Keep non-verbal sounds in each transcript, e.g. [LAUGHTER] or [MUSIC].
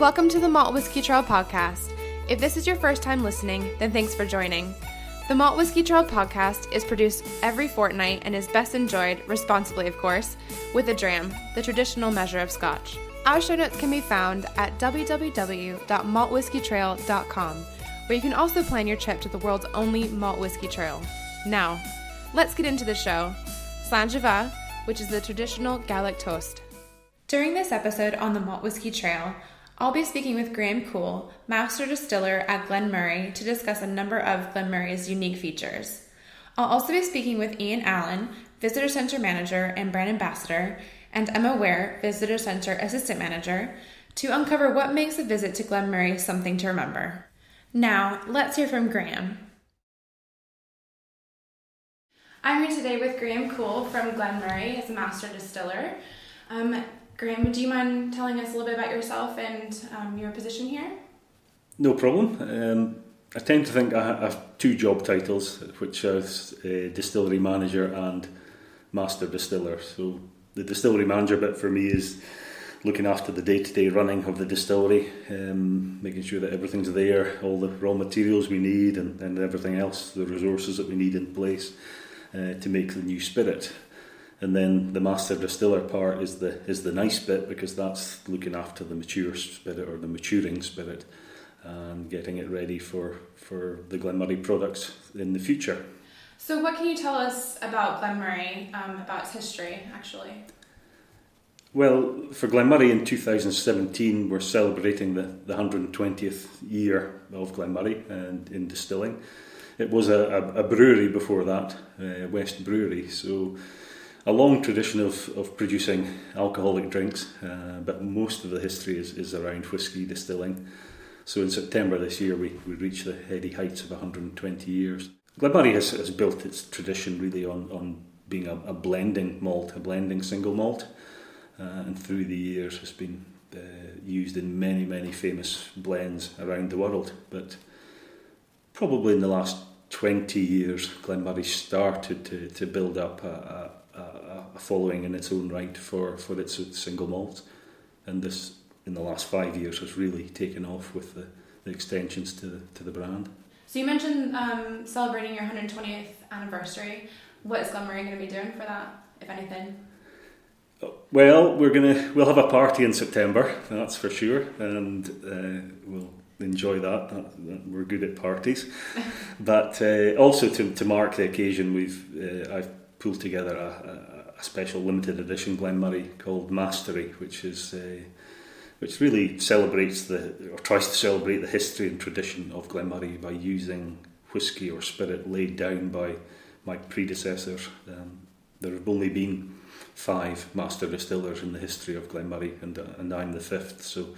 Welcome to the Malt Whisky Trail podcast. If this is your first time listening, then thanks for joining. The Malt Whisky Trail podcast is produced every fortnight and is best enjoyed, responsibly of course, with a dram, the traditional measure of scotch. Our show notes can be found at www.maltwhiskytrail.com, where you can also plan your trip to the world's only malt whiskey trail. Now, let's get into the show. Slàinte which is the traditional Gaelic toast. During this episode on the Malt Whisky Trail, I'll be speaking with Graham Coull, Master Distiller at Glen Moray, to discuss a number of Glen Moray's unique features. I'll also be speaking with Iain Allan, Visitor Center Manager and Brand Ambassador, and Emma Ware, Visitor Center Assistant Manager, to uncover what makes a visit to Glen Moray something to remember. Now, let's hear from Graham. I'm here today with Graham Coull from Glen Moray as a Master Distiller. Um, Graham, do you mind telling us a little bit about yourself and um, your position here? No problem. Um, I tend to think I have two job titles, which are distillery manager and master distiller. So the distillery manager bit for me is looking after the day-to-day running of the distillery, um, making sure that everything's there, all the raw materials we need, and, and everything else, the resources that we need in place uh, to make the new spirit and then the master distiller part is the is the nice bit because that's looking after the mature spirit or the maturing spirit and getting it ready for for the Glen Moray products in the future. So, what can you tell us about Glen Moray, um, about its history, actually? Well, for Glen Moray in 2017, we're celebrating the, the 120th year of Glen Moray and in distilling. It was a, a, a brewery before that, uh, West Brewery. So a long tradition of, of producing alcoholic drinks, uh, but most of the history is, is around whisky distilling. So in September this year, we, we reached the heady heights of 120 years. Glen Moray has, has built its tradition really on, on being a, a blending malt, a blending single malt, uh, and through the years has been uh, used in many, many famous blends around the world. But probably in the last 20 years, Glen Moray started to, to build up a, a, following in its own right for, for its single malt. And this, in the last five years, has really taken off with the, the extensions to the, to the brand. So you mentioned um, celebrating your 120th anniversary. What is Glen Moray going to be doing for that, if anything? Well, we're gonna we'll have a party in September, that's for sure, and uh, we'll enjoy that. that, that we're good at parties, [LAUGHS] but uh, also to, to mark the occasion, we've uh, I've pulled together a, a, special limited edition Glen Moray called Mastery, which is uh, which really celebrates the or tries to celebrate the history and tradition of Glen Moray by using whisky or spirit laid down by my predecessors. Um, there have only been five master distillers in the history of Glen Moray, and uh, and I'm the fifth. So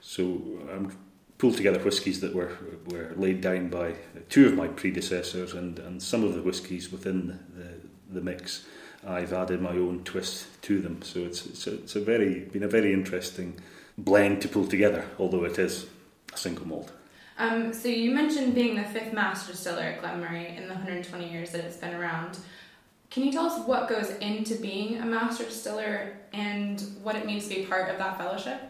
so I'm pulled together whiskies that were were laid down by two of my predecessors, and and some of the whiskies within the the mix, I've added my own twist to them. So it's it's a, it's a very been a very interesting blend to pull together, although it is a single malt. Um, so you mentioned being the fifth master distiller at Glen Moray in the 120 years that it's been around. Can you tell us what goes into being a master distiller and what it means to be part of that fellowship?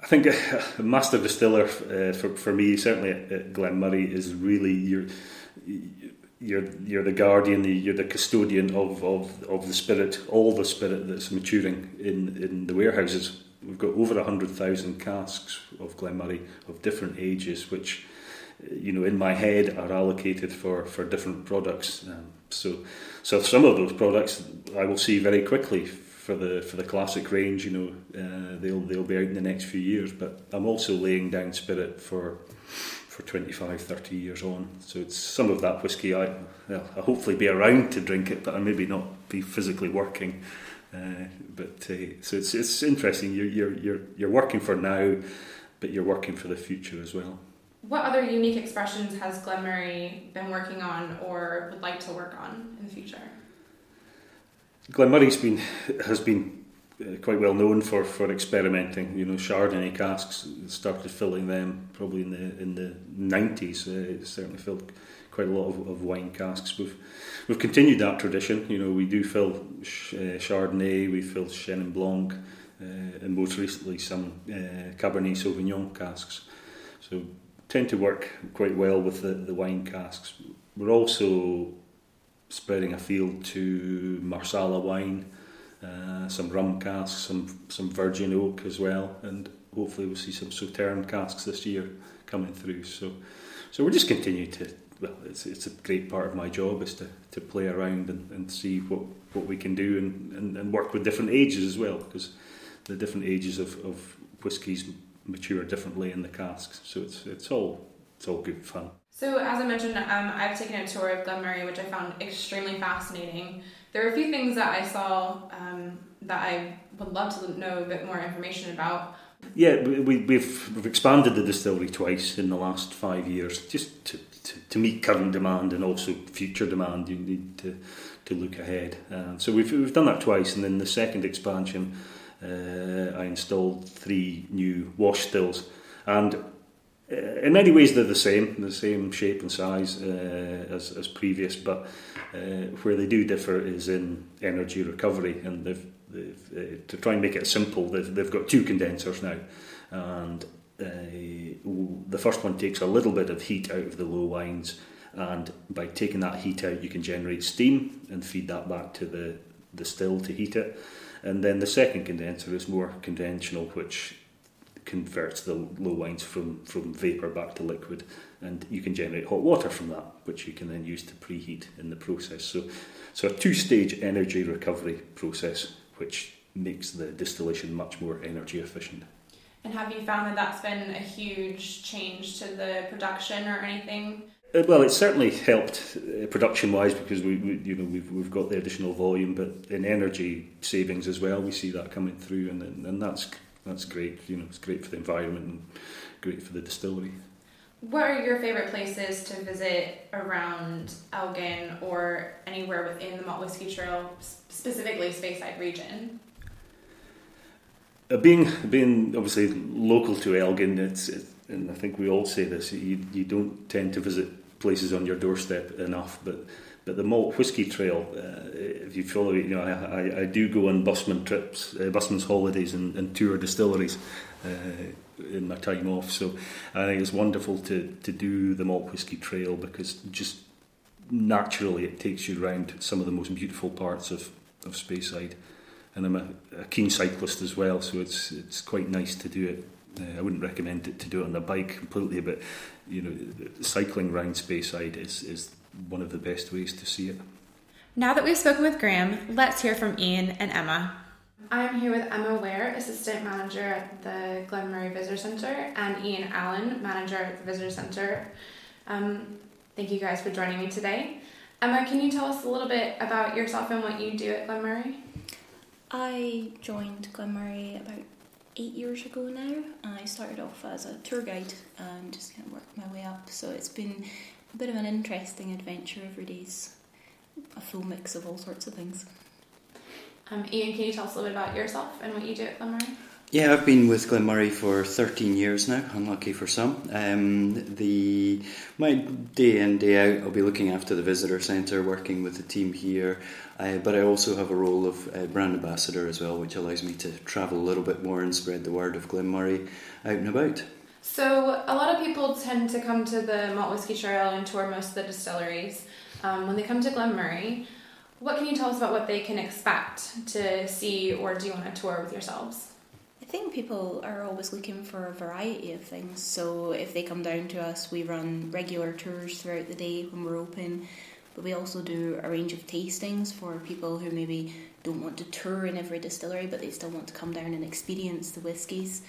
I think [LAUGHS] a master distiller uh, for, for me, certainly at, at Glen Moray, is really your you're you're the guardian, you're the custodian of, of, of the spirit, all the spirit that's maturing in, in the warehouses. We've got over hundred thousand casks of Glen Moray of different ages, which you know in my head are allocated for, for different products. Um, so so some of those products I will see very quickly for the for the classic range. You know uh, they'll they'll be out in the next few years, but I'm also laying down spirit for for 25, 30 years on. So it's some of that whisky I, well, I'll hopefully be around to drink it, but I maybe not be physically working. Uh, but uh, so it's it's interesting. You're, you're you're you're working for now, but you're working for the future as well. What other unique expressions has Glen Moray been working on or would like to work on in the future? Glen Moray's been has been quite well known for, for experimenting. You know, Chardonnay casks started filling them probably in the in the nineties. Uh, certainly filled quite a lot of, of wine casks. We've we've continued that tradition. You know, we do fill uh, Chardonnay, we fill Chenin Blanc, uh, and most recently some uh, Cabernet Sauvignon casks. So tend to work quite well with the, the wine casks. We're also spreading a field to Marsala wine, uh, some rum casks, some some virgin oak as well, and hopefully we'll see some Sauterne casks this year coming through. So, so we're just continuing to. Well, it's it's a great part of my job is to, to play around and, and see what, what we can do and, and, and work with different ages as well because the different ages of, of whiskies mature differently in the casks. So it's it's all it's all good fun. So as I mentioned, um, I've taken a tour of Glen Moray, which I found extremely fascinating. There are a few things that I saw um, that I would love to know a bit more information about. Yeah, we, we've, we've expanded the distillery twice in the last five years, just to, to, to meet current demand and also future demand. You need to, to look ahead. Uh, so we've, we've done that twice, and then the second expansion, uh, I installed three new wash stills. And in many ways, they're the same, the same shape and size uh, as, as previous, but uh, where they do differ is in energy recovery, and they've uh, to try and make it simple, they've, they've got two condensers now, and uh, the first one takes a little bit of heat out of the low wines, and by taking that heat out, you can generate steam and feed that back to the, the still to heat it. And then the second condenser is more conventional, which converts the low wines from, from vapour back to liquid, and you can generate hot water from that, which you can then use to preheat in the process. So, so a two-stage energy recovery process which makes the distillation much more energy efficient. And have you found that that's been a huge change to the production or anything? Uh, well, it's certainly helped uh, production-wise because we, we, you know, we've we've got the additional volume, but in energy savings as well, we see that coming through, and and that's that's great. You know, it's great for the environment and great for the distillery. What are your favorite places to visit around Elgin or anywhere within the Malt Whisky Trail, specifically Speyside region? Uh, being being obviously local to Elgin, it's it, and I think we all say this. You you don't tend to visit places on your doorstep enough, but but the Malt Whisky Trail, uh, if you follow it, you know I, I, I do go on busman trips, uh, busman's holidays, and, and tour distilleries. Uh, in my time off. So I think it's wonderful to, to do the malt whisky trail because just naturally it takes you around some of the most beautiful parts of, of Speyside. And I'm a, a keen cyclist as well, so it's it's quite nice to do it. Uh, I wouldn't recommend it to do it on a bike completely, but you know, cycling around Speyside is is one of the best ways to see it. Now that we've spoken with Graham, let's hear from Iain and Emma. I'm here with Emma Ware, Assistant Manager at the Glen Moray Visitor Centre, and Iain Allan, Manager at the Visitor Centre. Um, thank you guys for joining me today. Emma, can you tell us a little bit about yourself and what you do at Glen Moray? I joined Glen Moray about eight years ago now. I started off as a tour guide and just kind of worked my way up. So it's been a bit of an interesting adventure every day's a full mix of all sorts of things. Um, Iain, can you tell us a little bit about yourself and what you do at Glen Moray? Yeah, I've been with Glen Moray for 13 years now, unlucky for some. Um, the My day in, day out, I'll be looking after the visitor centre, working with the team here, uh, but I also have a role of uh, brand ambassador as well, which allows me to travel a little bit more and spread the word of Glen Moray out and about. So, a lot of people tend to come to the Malt Whisky Trail and tour most of the distilleries. Um, when they come to Glen Moray, what can you tell us about what they can expect to see or do on a tour with yourselves? I think people are always looking for a variety of things. So if they come down to us, we run regular tours throughout the day when we're open. But we also do a range of tastings for people who maybe don't want to tour in every distillery, but they still want to come down and experience the whiskies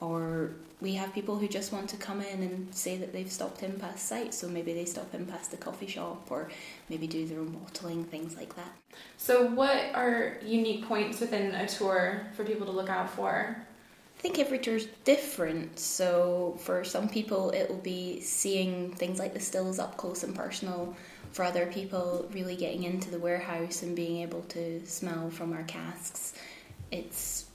or we have people who just want to come in and say that they've stopped in past site, so maybe they stop in past the coffee shop or maybe do their own bottling, things like that. So, what are unique points within a tour for people to look out for? I think every tour is different. So, for some people, it will be seeing things like the stills up close and personal. For other people, really getting into the warehouse and being able to smell from our casks. It's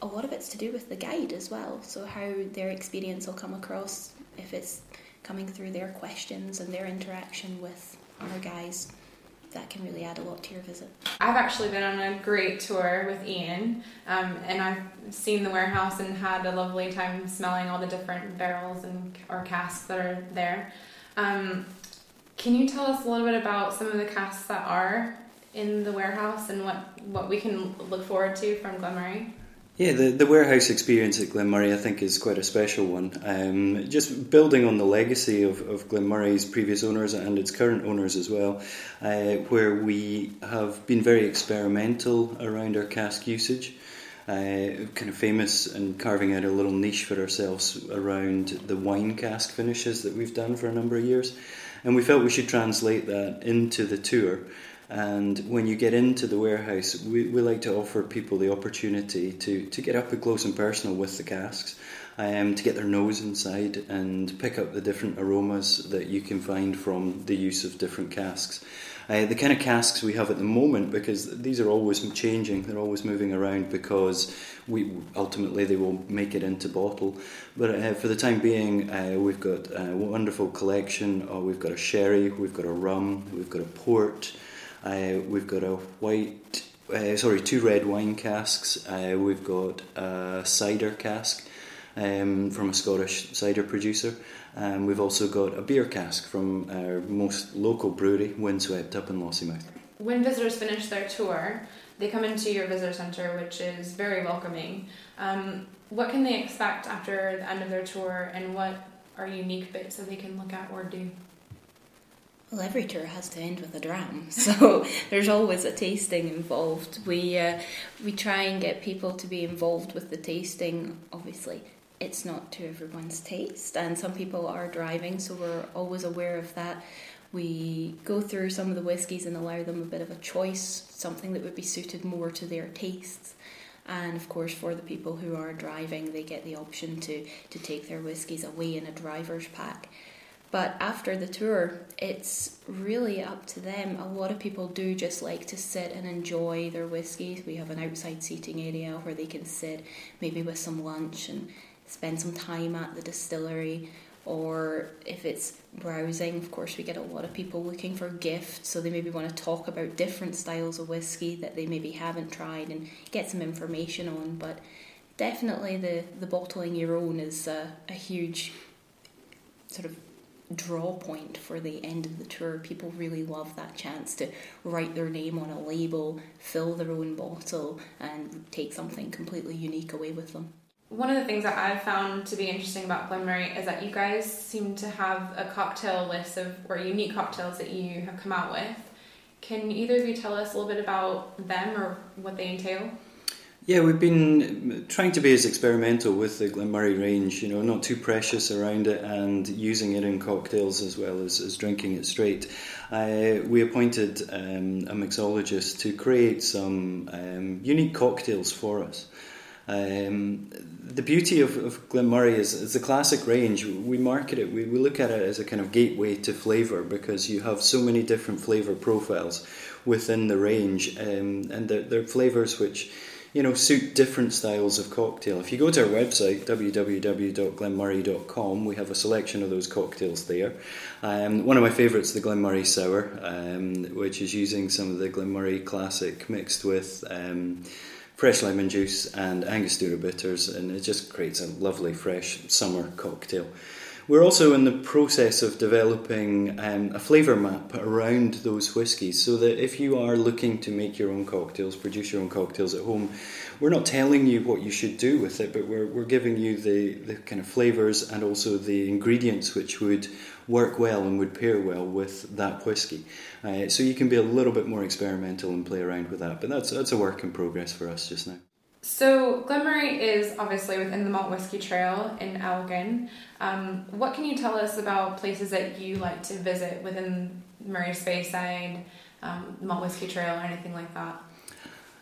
a lot of it's to do with the guide as well. So, how their experience will come across if it's coming through their questions and their interaction with our guys. that can really add a lot to your visit. I've actually been on a great tour with Iain, um, and I've seen the warehouse and had a lovely time smelling all the different barrels and or casks that are there. Um, can you tell us a little bit about some of the casks that are in the warehouse and what, what we can look forward to from Glen Moray? Yeah, the, the warehouse experience at Glen Moray I think is quite a special one. Um, just building on the legacy of, of Glen Moray's previous owners and its current owners as well, uh, where we have been very experimental around our cask usage. Uh, kind of famous and carving out a little niche for ourselves around the wine cask finishes that we've done for a number of years. And we felt we should translate that into the tour. And when you get into the warehouse, we, we like to offer people the opportunity to, to get up close and personal with the casks, um, to get their nose inside and pick up the different aromas that you can find from the use of different casks. Uh, the kind of casks we have at the moment, because these are always changing, they're always moving around because we ultimately they will make it into bottle. But uh, for the time being, uh, we've got a wonderful collection. Oh, we've got a sherry, we've got a rum, we've got a port, uh, we've got a white, uh, sorry, two red wine casks. Uh, we've got a cider cask um, from a Scottish cider producer. And we've also got a beer cask from our most local brewery, Windswept, up in Lossiemouth. When visitors finish their tour, they come into your visitor centre, which is very welcoming. Um, what can they expect after the end of their tour, and what are unique bits that they can look at or do? Well, every tour has to end with a dram, [LAUGHS] so there's always a tasting involved. We uh, we try and get people to be involved with the tasting. Obviously, it's not to everyone's taste, and some people are driving, so we're always aware of that. We go through some of the whiskies and allow them a bit of a choice, something that would be suited more to their tastes. And of course, for the people who are driving, they get the option to, to take their whiskies away in a driver's pack. But after the tour, it's really up to them. A lot of people do just like to sit and enjoy their whiskies. We have an outside seating area where they can sit, maybe with some lunch and spend some time at the distillery. Or if it's browsing, of course, we get a lot of people looking for gifts, so they maybe want to talk about different styles of whiskey that they maybe haven't tried and get some information on. But definitely, the, the bottling your own is a, a huge sort of draw point for the end of the tour. People really love that chance to write their name on a label, fill their own bottle, and take something completely unique away with them. One of the things that I've found to be interesting about Glen Moray is that you guys seem to have a cocktail list of or unique cocktails that you have come out with. Can either of you tell us a little bit about them or what they entail? Yeah, we've been trying to be as experimental with the Glen Moray range, you know, not too precious around it and using it in cocktails as well as, as drinking it straight. Uh, we appointed um, a mixologist to create some um, unique cocktails for us. Um, the beauty of, of Glen Moray is, is the classic range. We market it, we, we look at it as a kind of gateway to flavour because you have so many different flavour profiles within the range, um, and they're, they're flavours which you know suit different styles of cocktail. If you go to our website www.glenmoray.com, we have a selection of those cocktails there. Um, one of my favourites, is the Glen Moray Sour, um, which is using some of the Glen Moray Classic mixed with. Um, fresh lemon juice and Angostura bitters, and it just creates a lovely fresh summer cocktail. We're also in the process of developing um, a flavour map around those whiskies so that if you are looking to make your own cocktails, produce your own cocktails at home, we're not telling you what you should do with it, but we're, we're giving you the, the kind of flavours and also the ingredients which would work well and would pair well with that whiskey. Uh, so you can be a little bit more experimental and play around with that, but that's, that's a work in progress for us just now. So, Glen Moray is obviously within the Malt Whisky Trail in Elgin. Um, what can you tell us about places that you like to visit within Moray's Speyside, um, Malt Whisky Trail, or anything like that?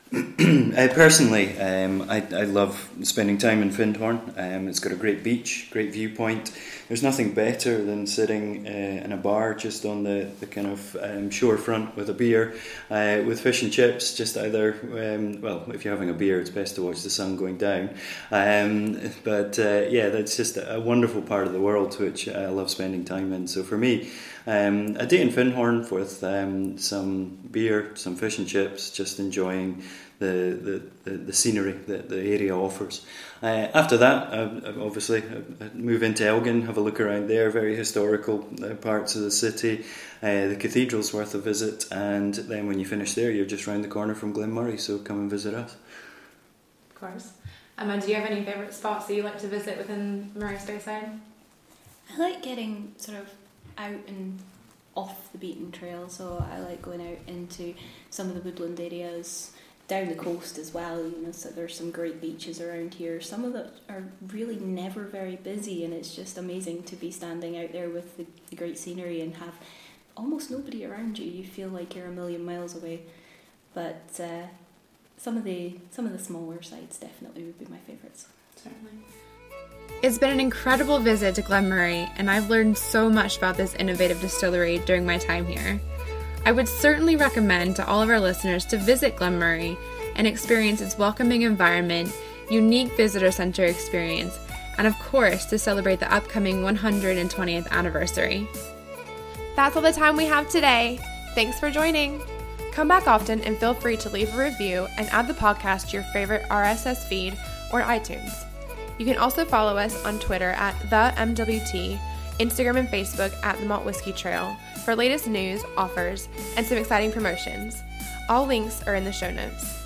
[CLEARS THROAT] uh, personally, um, I, I love spending time in Findhorn. Um, it's got a great beach, great viewpoint. There's nothing better than sitting uh, in a bar just on the, the kind of um, shorefront with a beer, uh, with fish and chips. Just either, um, well, if you're having a beer, it's best to watch the sun going down. Um, but uh, yeah, that's just a wonderful part of the world which I love spending time in. So for me, Um, a day in Findhorn with um, some beer, some fish and chips, just enjoying the, the, the, the scenery that the area offers. Uh, after that, uh, obviously, uh, move into Elgin, have a look around there, very historical uh, parts of the city. Uh, the cathedral's worth a visit, and then when you finish there, you're just round the corner from Glen Moray, so come and visit us. Of course. Emma, do you have any favourite spots that you like to visit within Moray Speyside? I like getting sort of out and off the beaten trail, so I like going out into some of the woodland areas down the coast as well. You know, so there's some great beaches around here. Some of them are really never very busy, and it's just amazing to be standing out there with the, the great scenery and have almost nobody around you. You feel like you're a million miles away. But uh, some of the some of the smaller sites definitely would be my favourites. Certainly. It's been an incredible visit to Glen Moray, and I've learned so much about this innovative distillery during my time here. I would certainly recommend to all of our listeners to visit Glen Moray and experience its welcoming environment, unique visitor center experience, and of course to celebrate the upcoming 120th anniversary. That's all the time we have today. Thanks for joining. Come back often and feel free to leave a review and add the podcast to your favorite RSS feed or iTunes. You can also follow us on Twitter at the MWT, Instagram and Facebook at the Malt Whisky Trail for latest news, offers, and some exciting promotions. All links are in the show notes.